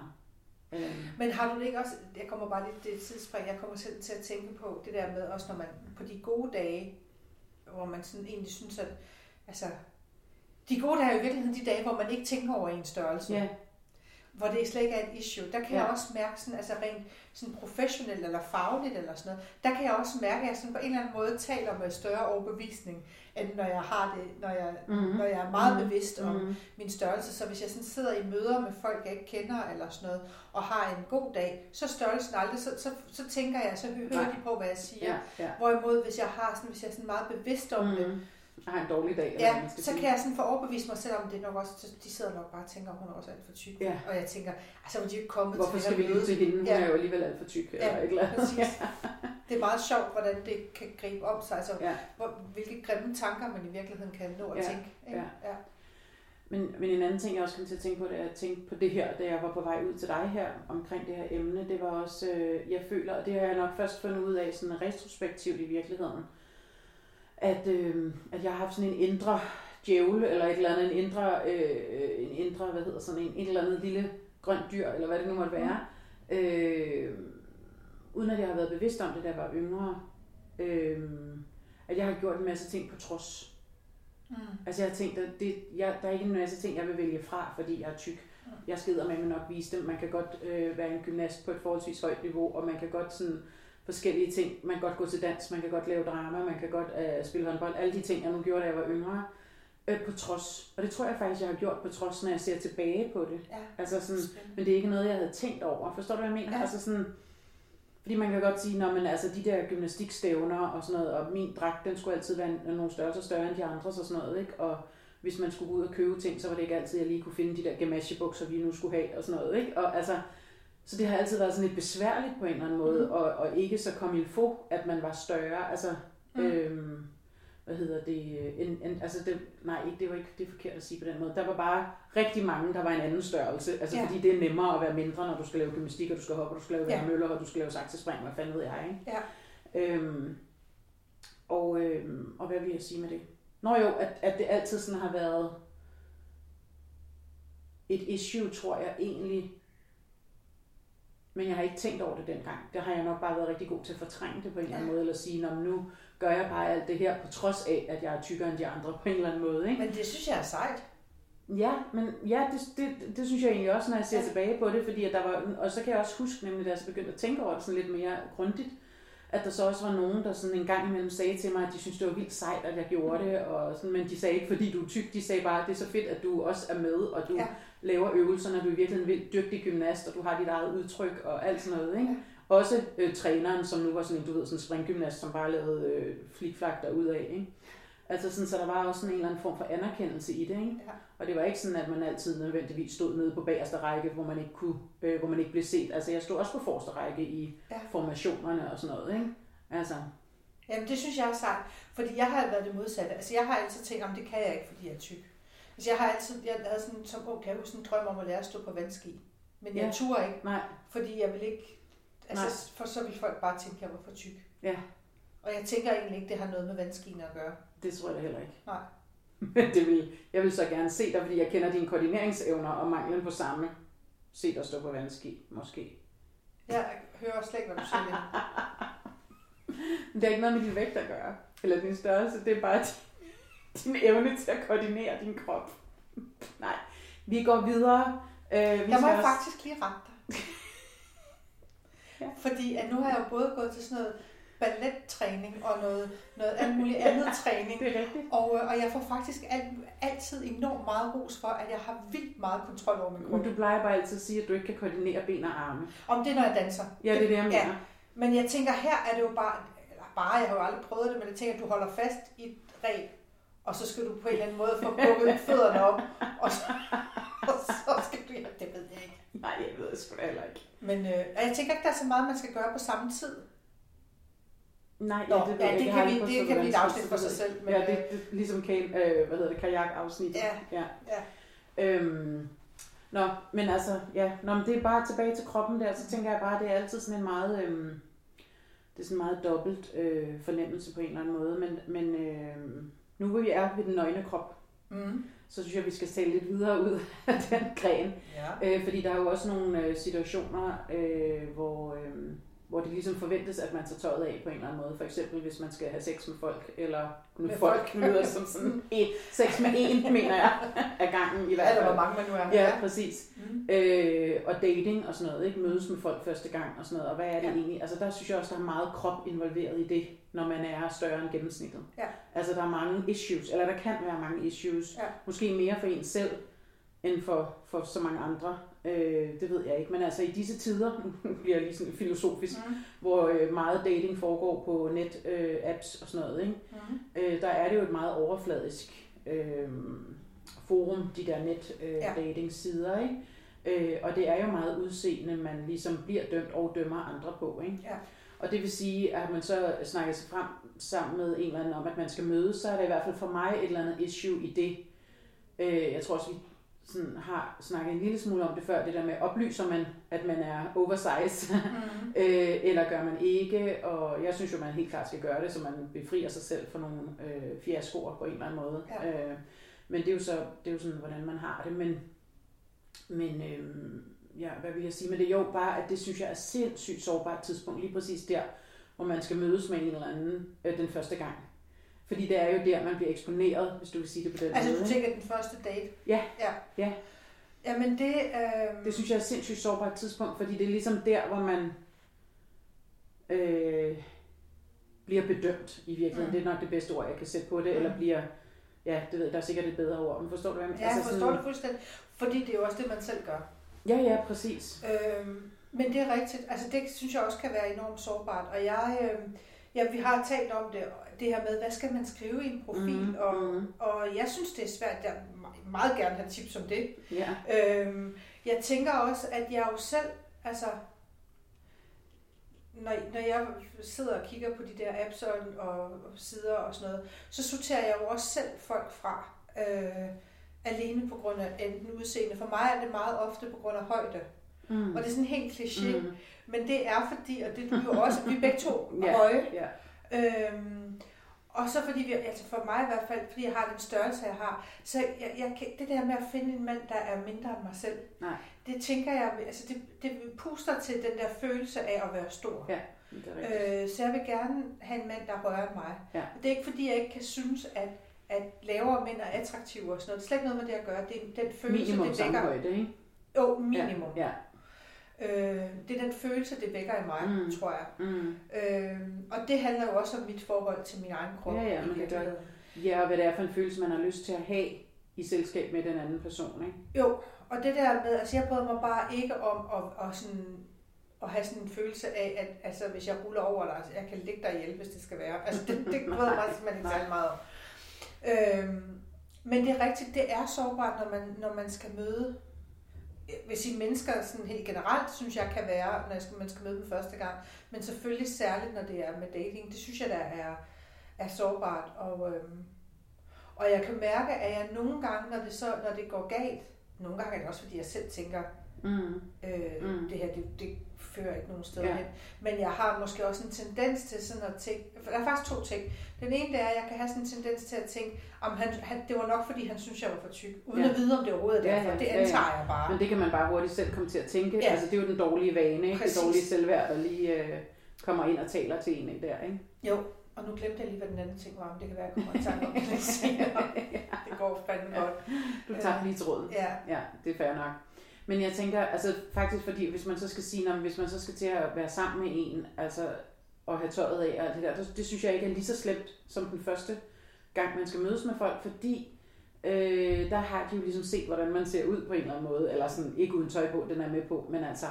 øhm, Men har du det ikke også, jeg kommer bare lidt det et tidsspring, jeg kommer selv til at tænke på det der med, også når man på de gode dage, hvor man sådan egentlig synes, at altså, de gode dage er jo i virkeligheden de dage, hvor man ikke tænker over en størrelse. ja, hvor det slet ikke er et issue. Der kan Ja. jeg også mærke, sådan, altså rent sådan professionelt eller fagligt eller sådan noget, der kan jeg også mærke, at jeg sådan på en eller anden måde taler med større overbevisning, end når jeg har det, når jeg, mm-hmm. når jeg er meget Mhm. bevidst om mm-hmm. min størrelse. Så hvis jeg sådan sidder i møder med folk, jeg ikke kender eller sådan noget, og har en god dag, så størrelsen aldrig, så, så, så tænker jeg, så hører Nej. de på, hvad jeg siger. Ja, ja. Hvorimod, hvis jeg har sådan, hvis jeg er sådan meget bevidst om mm. det. Har en dårlig dag. Ja, man skal så sige. kan jeg sådan få overbevist mig selv om det nok også, de sidder nok bare og tænker, at hun er også alt for tyk. Ja. Og jeg tænker, altså hvor de ikke kommet Hvorfor til skal vi møde. til hende? Hun Ja. er jo alligevel alt for tyk. Ja, eller et eller andet. præcis. Det er meget sjovt, hvordan det kan gribe om sig. Altså, Ja. hvor, hvilke grimme tanker man i virkeligheden kan nå at Ja, tænke. Ikke? ja. Ja. Men, men en anden ting, jeg også kom til at tænke på, da jeg tænkte på det her, da jeg var på vej ud til dig her omkring det her emne, det var også, øh, jeg føler, og det har jeg nok først fundet ud af sådan retrospektivt i virkeligheden, at, øh, at jeg har haft sådan en indre djævel, eller et eller andet, en indre, øh, en indre, hvad hedder sådan en, et eller andet lille grønt dyr, eller hvad det nu måtte være, øh, uden at jeg har været bevidst om det, da jeg var yngre, øh, at jeg har gjort en masse ting på trods. Mm. Altså jeg har tænkt, at det, jeg, der er ikke en masse ting, jeg vil vælge fra, fordi jeg er tyk. Mm. Jeg skider med mig nok vise dem. Man kan godt øh, være en gymnast på et forholdsvis højt niveau, og man kan godt sådan forskellige ting. Man kan godt gå til dans, man kan godt lave drama, man kan godt øh, spille håndbold. Alle de ting, jeg nu gjorde, da jeg var yngre. Øh, på trods. Og det tror jeg faktisk, jeg har gjort på trods, når jeg ser tilbage på det. Ja, Altså sådan, spændende. men det er ikke noget, jeg havde tænkt over. Forstår du, hvad jeg mener? Ja. Altså sådan, fordi man kan godt sige, når man altså de der gymnastikstævner og sådan noget, og min dragt, den skulle altid være nogle størrelser større end de andres og sådan noget, ikke? Og hvis man skulle ud og købe ting, så var det ikke altid, jeg lige kunne finde de der gamasjebukser, vi nu skulle have og sådan noget, ikke? Og altså, så det har altid været sådan lidt besværligt på en eller anden måde, Mhm. og, og ikke så kom il få, at man var større. Altså, Mm. mm. øhm, hvad hedder det, en, en, altså det, nej, ikke, det var ikke det er forkert at sige på den måde. Der var bare rigtig mange, der var en anden størrelse. Altså Ja. fordi det er nemmere at være mindre, når du skal lave gymnastik, og du skal hoppe, og du skal lave ja. møller, og du skal lave saksespring, hvad fanden ved jeg, ikke? Ja. Øhm, og, øhm, og hvad vil jeg sige med det? Nå jo, at, at det altid sådan har været et issue, tror jeg egentlig. Men jeg har ikke tænkt over det dengang. Der har jeg nok bare været rigtig god til at fortrænge det på en eller anden måde, eller sige, "Nå, men nu gør jeg bare alt det her, på trods af, at jeg er tykkere end de andre på en eller anden måde. Ikke? Men det synes jeg er sejt. Ja, men ja, det, det, det synes jeg egentlig også, når jeg ser ja. tilbage på det, fordi at der var, og så kan jeg også huske, nemlig da jeg så begyndte at tænke over det sådan lidt mere grundigt, at der så også var nogen, der sådan en gang imellem sagde til mig, at de synes det var vildt sejt, at jeg gjorde det, og sådan, men de sagde ikke, fordi du er tyk, de sagde bare, at det er så fedt, at du også er med, og du Ja. laver øvelser, når du er virkelig en vildt dygtig gymnast, og du har dit eget udtryk og alt sådan noget, ikke? Ja. Også øh, træneren, som nu var sådan en, du ved, sådan en springgymnast, som bare lavede øh, flikflak derudad, ikke? Altså sådan, så der var også sådan en eller anden form for anerkendelse i det, ikke? Ja. Og det var ikke sådan, at man altid nødvendigvis stod nede på bagerste række, hvor man ikke, kunne, øh, hvor man ikke blev set. Altså jeg stod også på forreste række i Ja. formationerne og sådan noget, ikke? Altså, Jamen, det synes jeg er sejt. Fordi jeg har været det modsatte. Altså, jeg har altid tænkt, om det kan jeg ikke, fordi jeg er tyk. Altså, jeg har altid, jeg havde sådan, som ung, kan jeg huske en drøm om at lære at stå på vandski. Men jeg Ja. turde ikke, nej, fordi jeg vil ikke, altså, Nej. for så vil folk bare tænke, at jeg var for tyk. Ja. Og jeg tænker egentlig ikke, det har noget med vandskien at gøre. Det tror jeg da heller ikke. Nej. Men det vil, jeg vil så gerne se dig, fordi jeg kender dine koordineringsevner og manglen på samme. Se dig stå på vandski, måske. Jeg hører slet ikke, hvad du siger. Det er ikke noget med din vægt at gøre, eller din størrelse. Det er bare din, din evne til at koordinere din krop. Nej, vi går videre. Øh, vi Jeg må også- faktisk lige rette dig. Ja. Fordi at nu har jeg jo både gået til sådan noget ballettræning og noget, noget alt muligt andet træning. Det er rigtigt. Og, øh, og jeg får faktisk alt, altid enormt meget ros for, at jeg har vildt meget kontrol over min krop. Men du plejer bare altid at sige, at du ikke kan koordinere ben og arme. Om det er, når jeg danser. Ja, det er det, jeg mener. Ja. Men jeg tænker, her er det jo bare, eller bare, jeg har jo aldrig prøvet det, men jeg tænker, at du holder fast i et reb, og så skal du på en eller anden måde få bukket fødderne op, og så, og så skal du, ja, det ved jeg ikke. Nej, jeg ved det sgu heller ikke. Men øh, jeg tænker ikke, der er så meget, man skal gøre på samme tid. Nej, Nå, ja, det, ja, det. Jeg kan vi- det kan blive et afsnit det for sig selv, men, Ja, det, det ligesom kan, øh, hvad hedder det, kajak-afsnit. Ja. ja. Ja. Øhm, nå, men altså, ja, nå, men det er bare tilbage til kroppen der, så tænker jeg bare, det er altid sådan en meget, øhm, det er sådan en meget dobbelt øh, fornemmelse på en eller anden måde, men, men øh, nu hvor vi er ved den nøgne krop, Mm. så synes jeg, vi skal tale lidt videre ud af den gren. Ja. Øh, fordi der er jo også nogle øh, situationer, øh, hvor, øh, hvor det ligesom forventes, at man tager tøjet af på en eller anden måde. For eksempel, hvis man skal have sex med folk, eller med, Med folk, folk. lyder som sådan en, sex med en, mener jeg, af gangen i hvert Eller fald. hvor mange man nu er. Ja, præcis. Mm. Øh, og dating og sådan noget, ikke? Mødes med folk første gang og sådan noget. Og hvad er det Ja. ja. egentlig? Altså der synes jeg også, der er meget krop involveret i det, når man er større end gennemsnittet. Ja. Altså der er mange issues, eller der kan være mange issues. Ja. Måske mere for en selv, end for, for så mange andre. Øh, det ved jeg ikke, men altså i disse tider, nu bliver jeg lige sådan filosofisk, Mm. hvor øh, meget dating foregår på net, øh, apps og sådan noget, ikke? Mm. Øh, der er det jo et meget overfladisk øh, forum, de der net øh, Ja. dating sider, ikke? Øh, og det er jo meget udseende, man ligesom bliver dømt og dømmer andre på, ikke? Ja. Og det vil sige, at man så snakker sig frem sammen med en eller anden om, at man skal mødes, så er der i hvert fald for mig et eller andet issue i det. Øh, jeg tror også, vi sådan har snakket en lille smule om det før, det der med, oplyser man, at man er oversized, Mm. øh, eller gør man ikke, og jeg synes jo, man helt klart skal gøre det, så man befrier sig selv for nogle øh, fiaskoer på en eller anden måde. Ja. Øh, men det er jo så, det er jo sådan, hvordan man har det, men, men øh, ja, hvad vil jeg sige med det? Jo, bare at det synes jeg er sindssygt sårbart tidspunkt, lige præcis der, hvor man skal mødes med en eller anden øh, den første gang. Fordi det er jo der, man bliver eksponeret, hvis du vil sige det på den Altså, måde. du ikke? tænker den første date? Ja. Ja. Ja. Jamen, det... Øh... Det synes jeg er et sindssygt sårbart tidspunkt, fordi det er ligesom der, hvor man øh, bliver bedømt i virkeligheden. Mm. Det er nok det bedste ord, jeg kan sætte på det, mm. eller bliver, ja, det ved jeg, der er sikkert et bedre ord, men forstår du, hvad jeg Ja, jeg forstår det fuldstændig. Fordi det er jo også det, man selv gør. Ja, ja, præcis. Øhm, men det er rigtigt. Altså det synes jeg også kan være enormt sårbart. Og jeg, øhm, ja, vi har talt om det, det her med, hvad skal man skrive i en profil? Mhm, Og, mhm. og jeg synes, det er svært. Jeg vil meget gerne have tips om det. Ja. Øhm, jeg tænker også, at jeg jo selv, altså, når, når jeg sidder og kigger på de der apps og, og sider og sådan noget, så sorterer jeg jo også selv folk fra. Øh, alene på grund af enten udseende. For mig er det meget ofte på grund af højde. Mm. Og det er sådan helt kliché. Mm. Men det er fordi, og det er du jo også, vi er begge to Ja, høje. ja. Øhm, og så fordi vi, altså for mig i hvert fald, fordi jeg har den størrelse, jeg har, så jeg, jeg det der med at finde en mand, der er mindre end mig selv, Nej. det tænker jeg, altså det, det puster til den der følelse af at være stor. Ja, det er rigtigt. Øh, så jeg vil gerne have en mand, der er højere end mig. Ja. Og det er ikke fordi, jeg ikke kan synes, at, at lavere mænd er attraktive og sådan noget. Det er slet ikke noget med det at gøre. Det er den følelse, Minimum det vækker. højde, ikke? Jo, minimum. Ja. Øh, det er den følelse, det vækker i mig, Mm. tror jeg. Mm. Øh, og det handler jo også om mit forhold til min egen krop. Ja, ja, i men det gør virkeligheden. ja, og hvad det er for en følelse, man har lyst til at have i selskab med den anden person, ikke? Jo, og det der med, altså jeg bryder mig bare ikke om at, at, sådan, at have sådan en følelse af, at altså, hvis jeg ruller over dig, altså, jeg kan ligge dig ihjel, hvis det skal være. Altså det, det bryder mig simpelthen ikke særlig meget om. Øhm, men det er rigtigt, det er sårbart, når man, når man skal møde vil sige, mennesker sådan helt generelt, synes jeg kan være, når jeg skal, man skal møde dem første gang. Men selvfølgelig særligt, når det er med dating. Det synes jeg, der er, er sårbart. Og, øhm, og jeg kan mærke, at jeg nogle gange, når det, så, når det går galt, nogle gange er det også, fordi jeg selv tænker, Mm. øh, Mm. mm. det her, det, det fører ikke nogen steder Ja. ja. hen. Men jeg har måske også en tendens til sådan at tænke, for der er faktisk to ting. Den ene det er, at jeg kan have sådan en tendens til at tænke, om han, han, det var nok, fordi han synes, jeg var for tyk. Uden Ja. at vide, om det overhovedet er Ja, derfor. ja, det ja, ja. antager jeg bare. Men det kan man bare hurtigt selv komme til at tænke. Ja. Altså, det er jo den dårlige vane, ikke? Præcis. Det dårlige selvværd, der lige øh, kommer ind og taler til en der, ikke? Jo, og nu glemte jeg lige, hvad den anden ting var, men det kan være, at jeg kommer i tanke om det senere. Det går fandme Ja. godt. Du tager lige tråden. Ja, Ja, det er fair nok. Men jeg tænker, altså faktisk fordi, hvis man så skal sige, når, hvis man så skal til at være sammen med en, altså og have tøjet af og alt det der, det, det synes jeg ikke er lige så slemt som den første gang, man skal mødes med folk, fordi øh, der har de jo ligesom set, hvordan man ser ud på en eller anden måde, eller sådan, ikke uden tøj på, den er med på, men altså,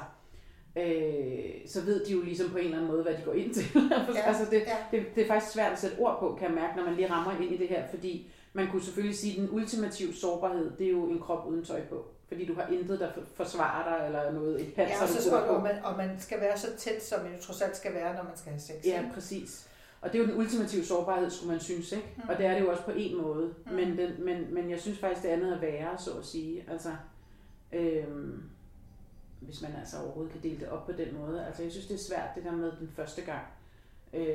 øh, så ved de jo ligesom på en eller anden måde, hvad de går ind til. Ja. altså det, ja. det, det er faktisk svært at sætte ord på, kan jeg mærke, når man lige rammer ind i det her, fordi man kunne selvfølgelig sige, at den ultimative sårbarhed, det er jo en krop uden tøj på. Fordi du har intet, der forsvarer dig, eller noget, et panser, Ja, og, du så skal, på. og, man, og man skal være så tæt, som man jo trods alt skal være, når man skal have sex. Ja, ikke? præcis. Og det er jo den ultimative sårbarhed, skulle man synes, ikke? Mm. Og det er det jo også på en måde. Mm. Men, den, men, men jeg synes faktisk, det andet er værre, så at sige. Altså, øhm, hvis man altså overhovedet kan dele det op på den måde. Altså, jeg synes, det er svært, det der med den første gang. Øh,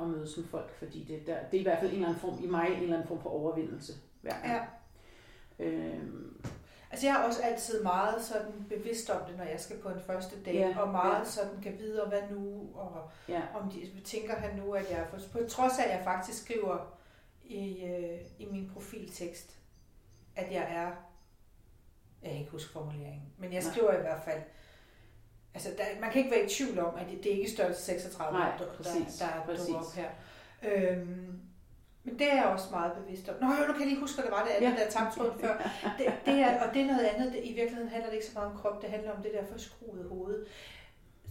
at mødes med folk, fordi det, der, det er i hvert fald en eller anden form, i mig en eller anden form for overvindelse hver gang. Ja. Øhm, Altså jeg er også altid meget sådan bevidst om det, når jeg skal på en første date, Ja, og meget ja. sådan kan vide, hvad nu, og ja. om de tænker han nu, at jeg er. På trods af, at jeg faktisk skriver i, øh, i min profiltekst, at jeg er... Jeg kan ikke huske formuleringen, men jeg Nej. skriver i hvert fald... Altså, der, man kan ikke være i tvivl om, at det, det er ikke størrelse 36, Nej, der, præcis, der, der præcis. dukker op her. Øhm, Men det er jeg også meget bevidst om. Nå jo, nu kan jeg lige huske, at det var det, ja. Ja. der tamptråden før. Det, det er, og det er noget andet. Det, I virkeligheden handler det ikke så meget om krop, det handler om det der forskruede hoved.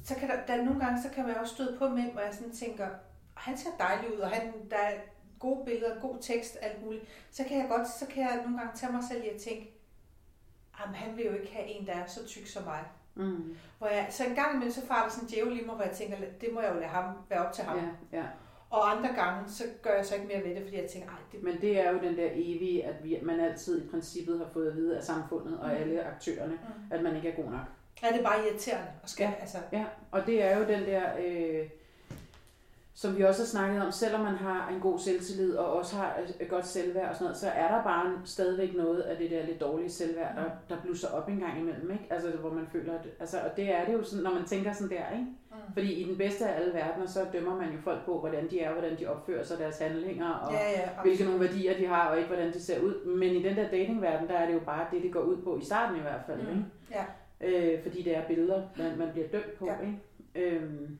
Så kan der, der nogle gange, så kan man også støde på mænd, hvor jeg sådan tænker, han ser dejlig ud, og han, der er gode billeder, god tekst, alt muligt. Så kan jeg godt, så kan jeg nogle gange tage mig selv i at tænke, jamen han vil jo ikke have en, der er så tyk som mig. Mm. Hvor jeg, så en gang imellem, så farer der sådan en djævel i mig, hvor jeg tænker, det må jeg jo lade ham være op til ham. Ja, ja. Og andre gange, så gør jeg så ikke mere ved det, fordi jeg tænker, ej, det, Men det er jo den der evige, at vi, man altid i princippet har fået at vide af samfundet og Mm. alle aktørerne, mm. at man ikke er god nok. er det bare irriterende. Og skal, Ja. altså, Ja, og det er jo den der, øh, som vi også har snakket om, selvom man har en god selvtillid og også har et godt selvværd og sådan noget, så er der bare stadigvæk noget af det der lidt dårlige selvværd, der, der blusser op en gang imellem, ikke? Altså, hvor man føler, at, altså, og det er det jo sådan, når man tænker sådan der, ikke? mm. Fordi i den bedste af alle verdener, så dømmer man jo folk på, hvordan de er, hvordan de opfører sig, deres handlinger, og ja, ja, hvilke nogle værdier de har, og ikke hvordan de ser ud. Men i den der datingverden, der er det jo bare det, det går ud på, i starten i hvert fald, ikke? Mm. Ja. øh, fordi det er billeder, man, man bliver dømt på. Ja. Ikke? Øhm,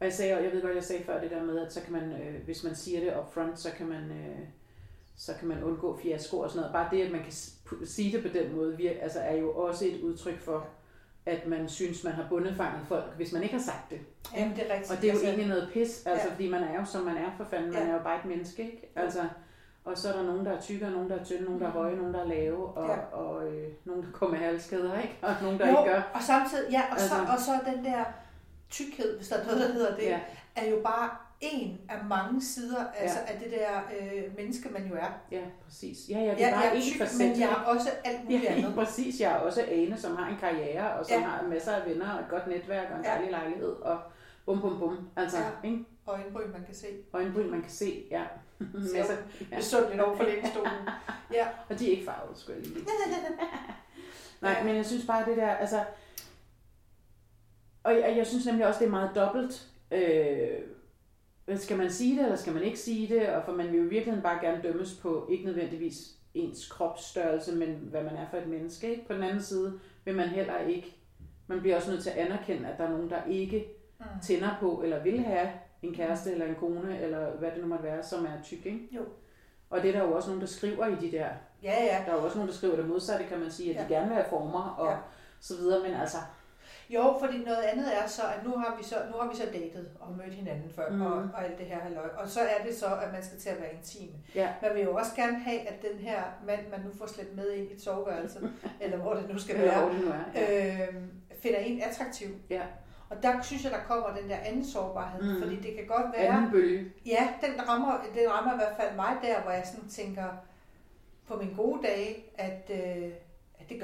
og jeg sagde, og jeg ved godt, jeg sagde før det der med, at så kan man, øh, hvis man siger det up front, så kan man, øh, så kan man undgå fiasko og sådan noget. Bare det, at man kan sige det på den måde, vir, altså er jo også et udtryk for, at man synes, man har bundefanget folk, hvis man ikke har sagt det. Jamen, det er rigtigt. Og det er jo altså, egentlig noget pis, altså, Ja. fordi man er jo som man er for fanden, man Ja. er jo bare et menneske, ikke? Altså, og så er der nogen, der er tykke, og nogen, der er tynde, nogen, der er Mhm. høje, nogen, der er lave, og, Ja. og øh, nogen, der kommer med halskæder, ikke? Og nogen, der jo, ikke gør. og samtidig, ja, og, så, Altså- og så den der tykkhed, hvis der er noget, der hedder det, Ja, er jo bare en af mange sider altså, af det der øh, menneske, man jo er. ja, præcis. Ja, ja, det er Ja, bare jeg er en tyk, facet. men jeg har også alt muligt Ja, andet. præcis. Jeg er også Ane, som har en karriere, og som Ja. har masser af venner, og et godt netværk, og en Ja. dejlig lejlighed, og bum, bum, bum. Altså, Ja. ikke? Og øjenbryn, man kan se. Øjenbryn, man kan se, ja. Så Masser. ja. sundt over for lænestolen. Ja. Og de er ikke farvet, skulle jeg lige. Nej, Ja. men jeg synes bare det der, altså... Og jeg, jeg synes nemlig også, det er meget dobbelt. Øh, skal man sige det, eller skal man ikke sige det? Og for man vil jo virkelig bare gerne dømmes på, ikke nødvendigvis ens kropsstørrelse, men hvad man er for et menneske. Ikke? På den anden side vil man heller ikke... Man bliver også nødt til at anerkende, at der er nogen, der ikke Mm. tænder på, eller vil have en kæreste, eller en kone, eller hvad det nu måtte være, som er tyk, ikke? Jo. Og det er der jo også nogen, der skriver i de der Ja, ja. der er jo også nogen, der skriver det modsatte, kan man sige, at ja. de gerne vil have former og Ja. så videre, men altså, Jo, fordi noget andet er så, at nu har vi så, nu har vi så datet og mødt hinanden før, mm. og, og alt det her halløj. Og så er det så, at man skal til at være intim. Ja. Man vil jo også gerne have, at den her mand, man nu får slæbt med ind i et soveværelse, eller hvor det nu skal være, det nu er. Ja. øh, finder en attraktiv. Ja. Og der synes jeg, der kommer den der anden sårbarhed, Mm. fordi det kan godt være, Anden bølge. ja, den rammer, den rammer i hvert fald mig der, hvor jeg sådan tænker, på mine gode dage, at,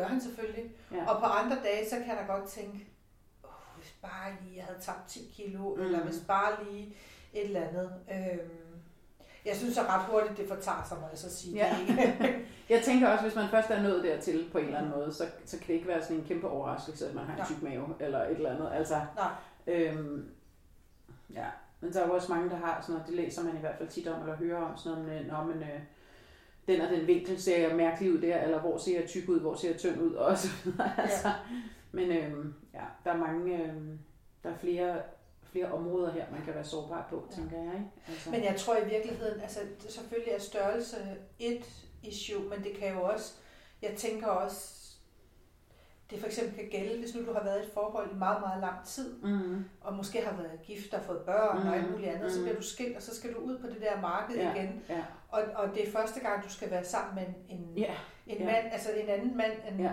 gør han selvfølgelig. Ja. Og på andre dage, så kan jeg da godt tænke, oh, hvis bare lige jeg havde tabt 10 kilo, mm. eller Mm. hvis bare lige et eller andet. Øhm, jeg synes så ret hurtigt, det fortager sig, må jeg så sige. Ja. Jeg tænker også, hvis man først er nået dertil på en eller anden måde, så, så kan det ikke være sådan en kæmpe overraskelse, at man har en tyk mave, eller et eller andet. Altså, Nej. øhm, ja. Men der er jo også mange, der har sådan noget, det læser man i hvert fald tit om, eller hører om sådan noget, men, øh, den og den vinkel ser jeg mærkelig ud der, eller hvor ser jeg tyk ud, hvor ser jeg tynd ud, og så videre. Altså, men øhm, ja, der er mange, øhm, der er flere, flere områder her, man kan være sårbar på, Ja. tænker jeg. Ikke? Altså, Men jeg tror i virkeligheden, altså selvfølgelig er størrelse et issue, men det kan jo også, jeg tænker også, det for eksempel kan gælde, hvis nu du har været i et forhold i meget, meget lang tid, mm, og måske har været gift og fået børn mm. og alt Mhm, muligt andet, så mhm. bliver du skilt, og så skal du ud på det der marked Ja. igen. ja, Og, og det er første gang, du skal være sammen med en, en, ja, en ja. mand, altså en anden mand end, Ja.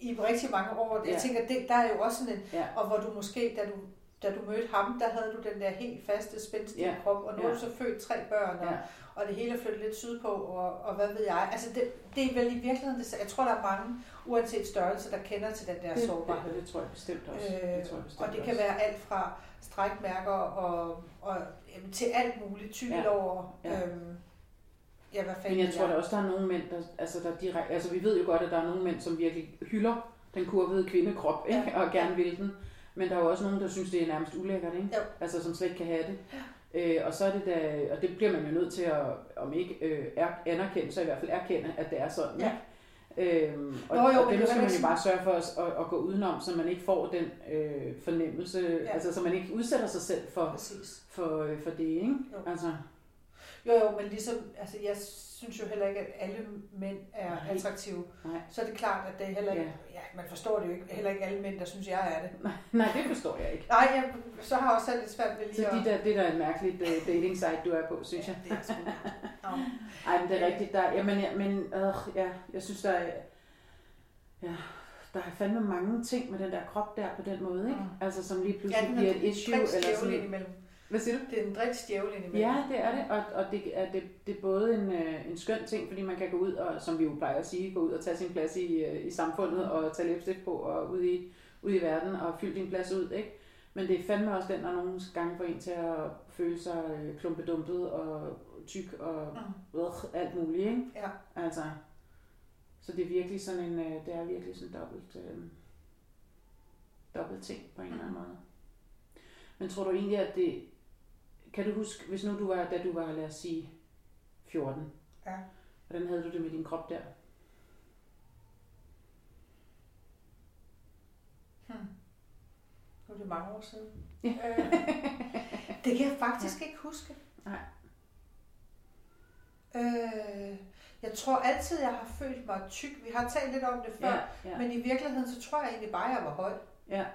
i rigtig mange år. Jeg Ja. tænker, det, der er jo også sådan en, ja, og hvor du måske, da du, da du mødte ham, der havde du den der helt faste, spændstige Ja. krop, og nu Ja. du så født tre børn, og, ja. og det hele er flyttet lidt sydpå, og, og hvad ved jeg. Altså det, det er vel i virkeligheden, det, jeg tror, der er mange, uanset størrelse, der kender til den der Det, sårbarhed. det, det tror jeg bestemt også. Øh, det tror jeg bestemt og det kan være alt fra strækmærker og, og jamen, til alt muligt, tykkelår. Ja. Ja. Øhm, ja, hvad Men fanden jeg ved tror da også, der er nogle mænd, der, altså der direkte, altså vi ved jo godt, at der er nogle mænd, som virkelig hylder den kurvede kvindekrop, ikke? Ja. og gerne vil den. Men der er jo også nogen, der synes, det er nærmest ulækkert, ikke? Jo. Altså som slet ikke kan have det. Øh, og så er det da, og det bliver man jo nødt til at, om ikke øh, er, anerkende, så i hvert fald erkende, at det er sådan. Ja. Øhm, og, Nå, jo, og det skal man jo bare sørge for at, at, at gå udenom, så man ikke får den øh, fornemmelse, Ja. altså så man ikke udsætter sig selv for, Præcis. for, øh, for det, ikke? Jo. Altså, Jo, jo, men ligesom, altså jeg synes jo heller ikke, at alle mænd er Nej. attraktive. Nej. Så er det klart, at det er heller ikke, Ja. ja. man forstår det jo ikke, heller ikke alle mænd, der synes, jeg er det. Nej, nej, det forstår jeg ikke. Nej, jeg, så har jeg også selv lidt svært ved Så lige de der, det der er et mærkeligt uh, dating site, du er på, synes jeg. Ja, det er sgu. Nå. Ej, men det er rigtigt. Der, jamen, ja, men øh, ja, jeg synes, der er, ja, der er fandme mange ting med den der krop der på den måde, ikke? Mm. Altså, som lige Ja, pludselig den bliver er et issue. Eller sådan, indimellem. Hvad siger du? Det er en driks djævel indimellem. Ja, det er det, og, og det, er, det, det er både en, øh, en skøn ting, fordi man kan gå ud og, som vi jo plejer at sige, gå ud og tage sin plads i, øh, i samfundet og tage læbestift på og ud i, ud i verden og fylde din plads ud, ikke? Men det er fandme også den, der nogle gange får en til at føle sig øh, klumpedumpet og tyk og Mm. øh, alt muligt, ikke? Ja. Altså, så det er virkelig sådan en, øh, det er virkelig sådan dobbelt, øh, dobbelt ting på en eller anden måde. Men tror du egentlig, at det, kan du huske, hvis nu du var, da du var, lad os sige, 14, Ja. hvordan havde du det med din krop der? Hmm. Nu er det mange år siden. Ja. Øh, det kan jeg faktisk ikke huske. Nej. Øh, jeg tror altid, jeg har følt mig tyk. Vi har talt lidt om det før. Ja, ja, Men i virkeligheden, så tror jeg egentlig bare, at jeg var høj. ja.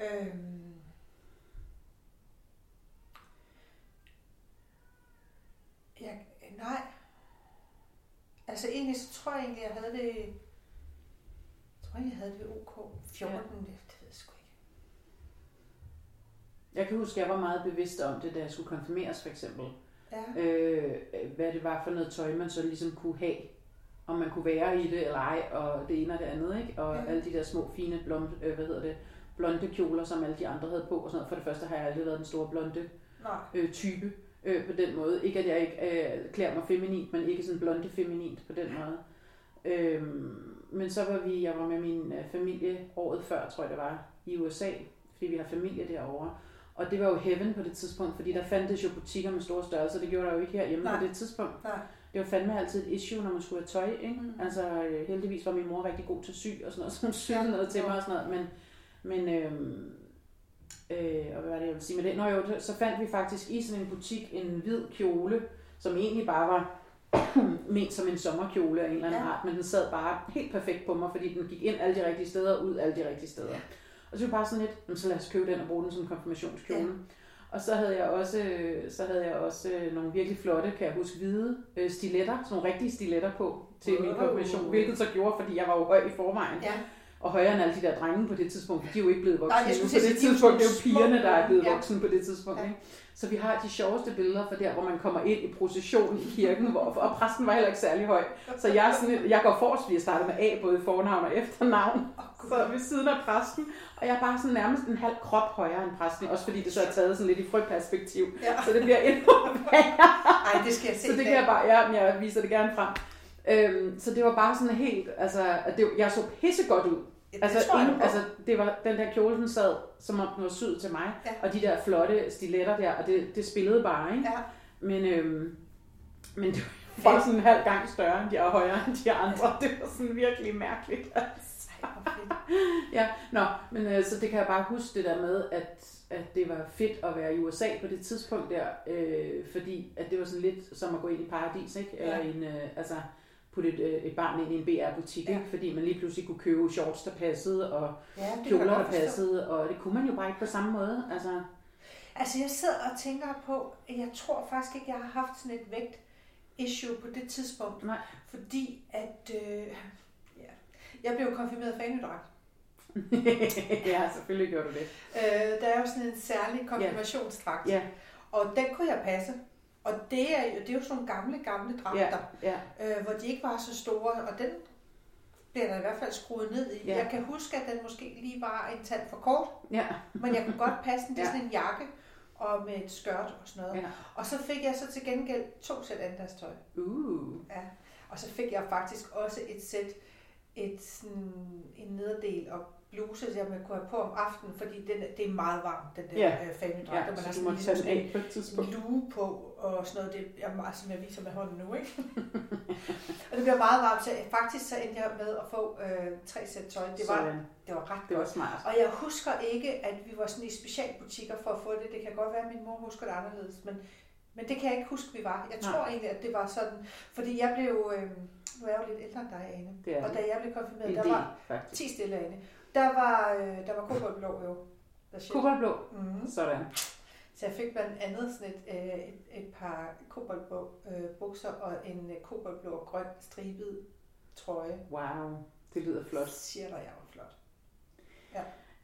Øhm. Jeg, nej. Altså egentlig, så tror jeg egentlig, jeg havde det... Jeg tror jeg havde det OK. 14, Ja. det, det ved jeg sgu ikke. Jeg kan huske, at jeg var meget bevidst om det, da jeg skulle konfirmeres for eksempel. Ja. øh, hvad det var for noget tøj, man så ligesom kunne have. Om man kunne være i det eller ej, og det ene og det andet, ikke? Og Ja. alle de der små, fine blonde, øh, hvad hedder det, blonde kjoler, som alle de andre havde på og sådan noget. For det første har jeg aldrig været den store blonde øh, type øh, på den måde. Ikke at jeg ikke øh, klæder mig feminint, men ikke sådan blonde feminint på den måde. Øhm, men så var vi, jeg var med min øh, familie året før, tror jeg det var, i USA, fordi vi har familie derovre. Og det var jo heaven på det tidspunkt, fordi der fandtes jo butikker med store størrelser. Det gjorde der jo ikke herhjemme Nej. på det tidspunkt. Nej. Det var fandme altid et issue, når man skulle have tøj. Ikke? Mm. Altså øh, heldigvis var min mor rigtig god til at sy og sådan noget, så hun syede noget til mig og sådan noget. Men, men øhm, øh, og hvad var det, jeg ville sige med det? Nå jo, så fandt vi faktisk i sådan en butik en hvid kjole, som egentlig bare var ment som en sommerkjole af en eller anden Ja. art, men den sad bare helt perfekt på mig, fordi den gik ind alle de rigtige steder og ud alle de rigtige steder. Og så var bare sådan lidt, "Jamen, så lad os købe den og bruge den som konfirmationskjole. Ja. Og så havde jeg også, så havde jeg også øh, nogle virkelig flotte, kan jeg huske, hvide øh, stiletter, sådan nogle rigtige stiletter på til min Wow. konfirmation, hvilket så gjorde, fordi jeg var jo høj i forvejen. Ja. Og højere end alle de der drenge på det tidspunkt, for de er jo ikke blevet voksne Nej, jeg skulle på til det tidspunkt. Det er jo pigerne, der er blevet ja. voksne på det tidspunkt. Ja. Ikke? Så vi har de sjoveste billeder fra der, hvor man kommer ind i procession i kirken, hvor, og præsten var heller ikke særlig høj. Så jeg, er sådan, jeg går forrest, fordi jeg starter med A, både i fornavn og efternavn. Åh, Så ved siden af præsten, og jeg er bare sådan nærmest en halv krop højere end præsten, også fordi det så er taget sådan lidt i frøperspektiv, Ja. så det bliver endnu værre. Ej, det skal jeg se. Så det kan jeg bare, ja, jeg viser det gerne frem. Øhm, så det var bare sådan helt, altså, at det, jeg så pissegodt ud. Ja, det Altså, jeg ingen, altså, det var, den der kjole, den sad, som om den var syet til mig, Ja. og de der flotte stiletter der, og det, det spillede bare, ikke? Ja. Men, øhm, men det var bare sådan en halv gang større end de er højere end de andre. Det var sådan virkelig mærkeligt. Altså. Ja, nå, men øh, så det kan jeg bare huske det der med, at, at det var fedt at være i USA på det tidspunkt der, øh, fordi at det var sådan lidt som at gå ind i paradis, ikke? Eller Ja. en, øh, altså putte et, øh, et barn ind i en BR-butik, Ja. fordi man lige pludselig kunne købe shorts, der passede, og Ja, kjoler, der passede, og det kunne man jo bare ikke på samme måde. Altså, Altså, jeg sidder og tænker på, at jeg tror faktisk ikke, jeg har haft sådan et vægt issue på det tidspunkt. Nej. Fordi at, øh, ja, jeg blev konfirmeret fanedragt. ja, selvfølgelig gjorde du det. Øh, der er jo sådan en særlig konfirmationsdragt, Ja, og den kunne jeg passe. Og det er, jo, det er jo sådan nogle gamle, gamle dragter, ja, øh, hvor de ikke var så store, og den bliver der i hvert fald skruet ned i. Ja. Jeg kan huske, at den måske lige var en tand for kort, ja, men jeg kunne godt passe den. Det er Ja. sådan en jakke og med et skørt og sådan noget. ja. Og så fik jeg så til gengæld to sæt andagstøj. Uh, Ja. Og så fik jeg faktisk også et sæt, et sådan, en nederdel og bluse, jeg kunne have på om aftenen, fordi den, det er meget varmt, den der Ja. yeah. family ja, man har sådan ligesom sådan en tidspunkt. lue på og sådan noget. Det er meget, som jeg viser med hånden nu, ikke? og det bliver meget varmt, så faktisk så endte jeg med at få øh, tre sæt tøj. Det var, Sådan. det var ret Det var smart. Og jeg husker ikke, at vi var sådan i specialbutikker for at få det. Det kan godt være, at min mor husker det anderledes, men Men det kan jeg ikke huske, vi var. Jeg Nej. tror egentlig, at det var sådan, fordi jeg blev, øh, nu er jeg jo lidt ældre end dig, Ane, Det er og da jeg blev konfirmeret, En der del, var faktisk. 10 stille, Ane, der var, øh, der var koboldblå jo. Der. Koboldblå. Mm. Sådan. Så jeg fik blandt andet sådan et, øh, et, et par koboldblå øh, bukser og en øh, koboldblå og grøn stribet trøje. Wow. Det lyder flot. Siger dig, jeg var flot.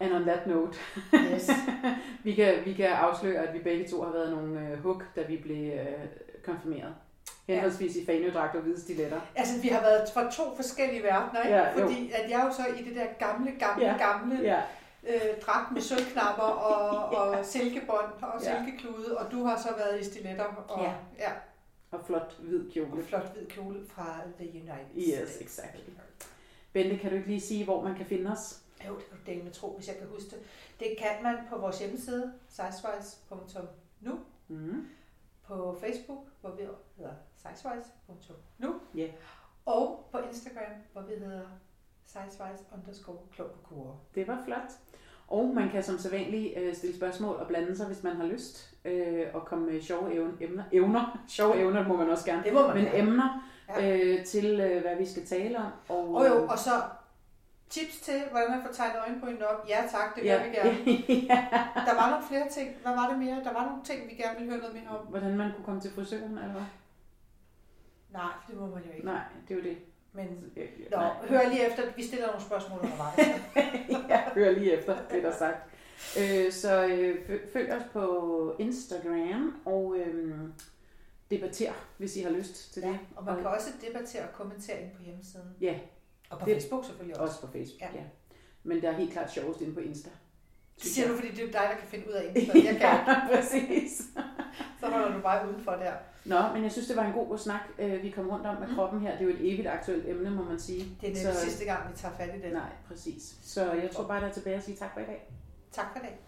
And on that note, Yes. vi kan, vi kan afsløre, at vi begge to har været nogle øh, hug, da vi blev øh, konfirmeret. Henholdsvis i fanødragt og hvide stiletter. altså, vi har været fra to forskellige verdener, ikke? Ja, jo. Fordi at jeg er jo så i det der gamle, gamle, Ja. gamle Ja, øh, dragt med sølvknapper og, og silkebånd og Ja. silkeklude, og du har så været i stiletter og, Ja. ja, og flot hvid og kjole. flot hvid kjole fra The United Yes, States. exactly. Bente, kan du ikke lige sige, hvor man kan finde os? Jo, det kan du dele med tro, hvis jeg kan huske det. Det kan man på vores hjemmeside, sizewise.nu, Mm. På Facebook, hvor vi hedder sizewise.nu, Ja. og på Instagram, hvor vi hedder sizewise underscore klog på. Det var flot. Og man kan som sædvanligt øh, stille spørgsmål og blande sig, hvis man har lyst. Øh, og komme med sjove evner. Emner. evner. Sjove evner må man også gerne. Det må man Men gerne. emner Ja. øh, til, øh, hvad vi skal tale om. Og, Og jo, og så tips til, hvordan man får tegnet øjenbrynene op. Ja tak, det vil ja, vi gerne. ja. Der var nogle flere ting. Hvad var det mere? Der var nogle ting, vi gerne ville høre noget mere om. Hvordan man kunne komme til frisøren, eller hvad? Nej, det må man jo ikke. Nej, det er jo det. Men Øh, Nå, nej. hør lige efter. Vi stiller nogle spørgsmål undervejs. ja, hør lige efter, det der er sagt. Øh, så øh, fø- følg os på Instagram og øh, debatter, hvis I har lyst til ja, det. og man kan også debattere og kommentere ind på hjemmesiden. Ja. Og på Det- Facebook selvfølgelig også. Også på Facebook, ja. Ja. Men der er helt klart sjovest inde på Insta. Det siger du, fordi det er dig, der kan finde ud af Insta. Jeg kan ja, præcis. Så holder du bare udenfor der. Nå, men jeg synes, det var en god snak, øh, vi kom rundt om med Mm. kroppen her. Det er jo et evigt aktuelt emne, må man sige. Det er Så- nemlig sidste gang, vi tager fat i det. Nej, præcis. Så jeg tror bare, der er tilbage at sige tak for i dag. Tak for i dag.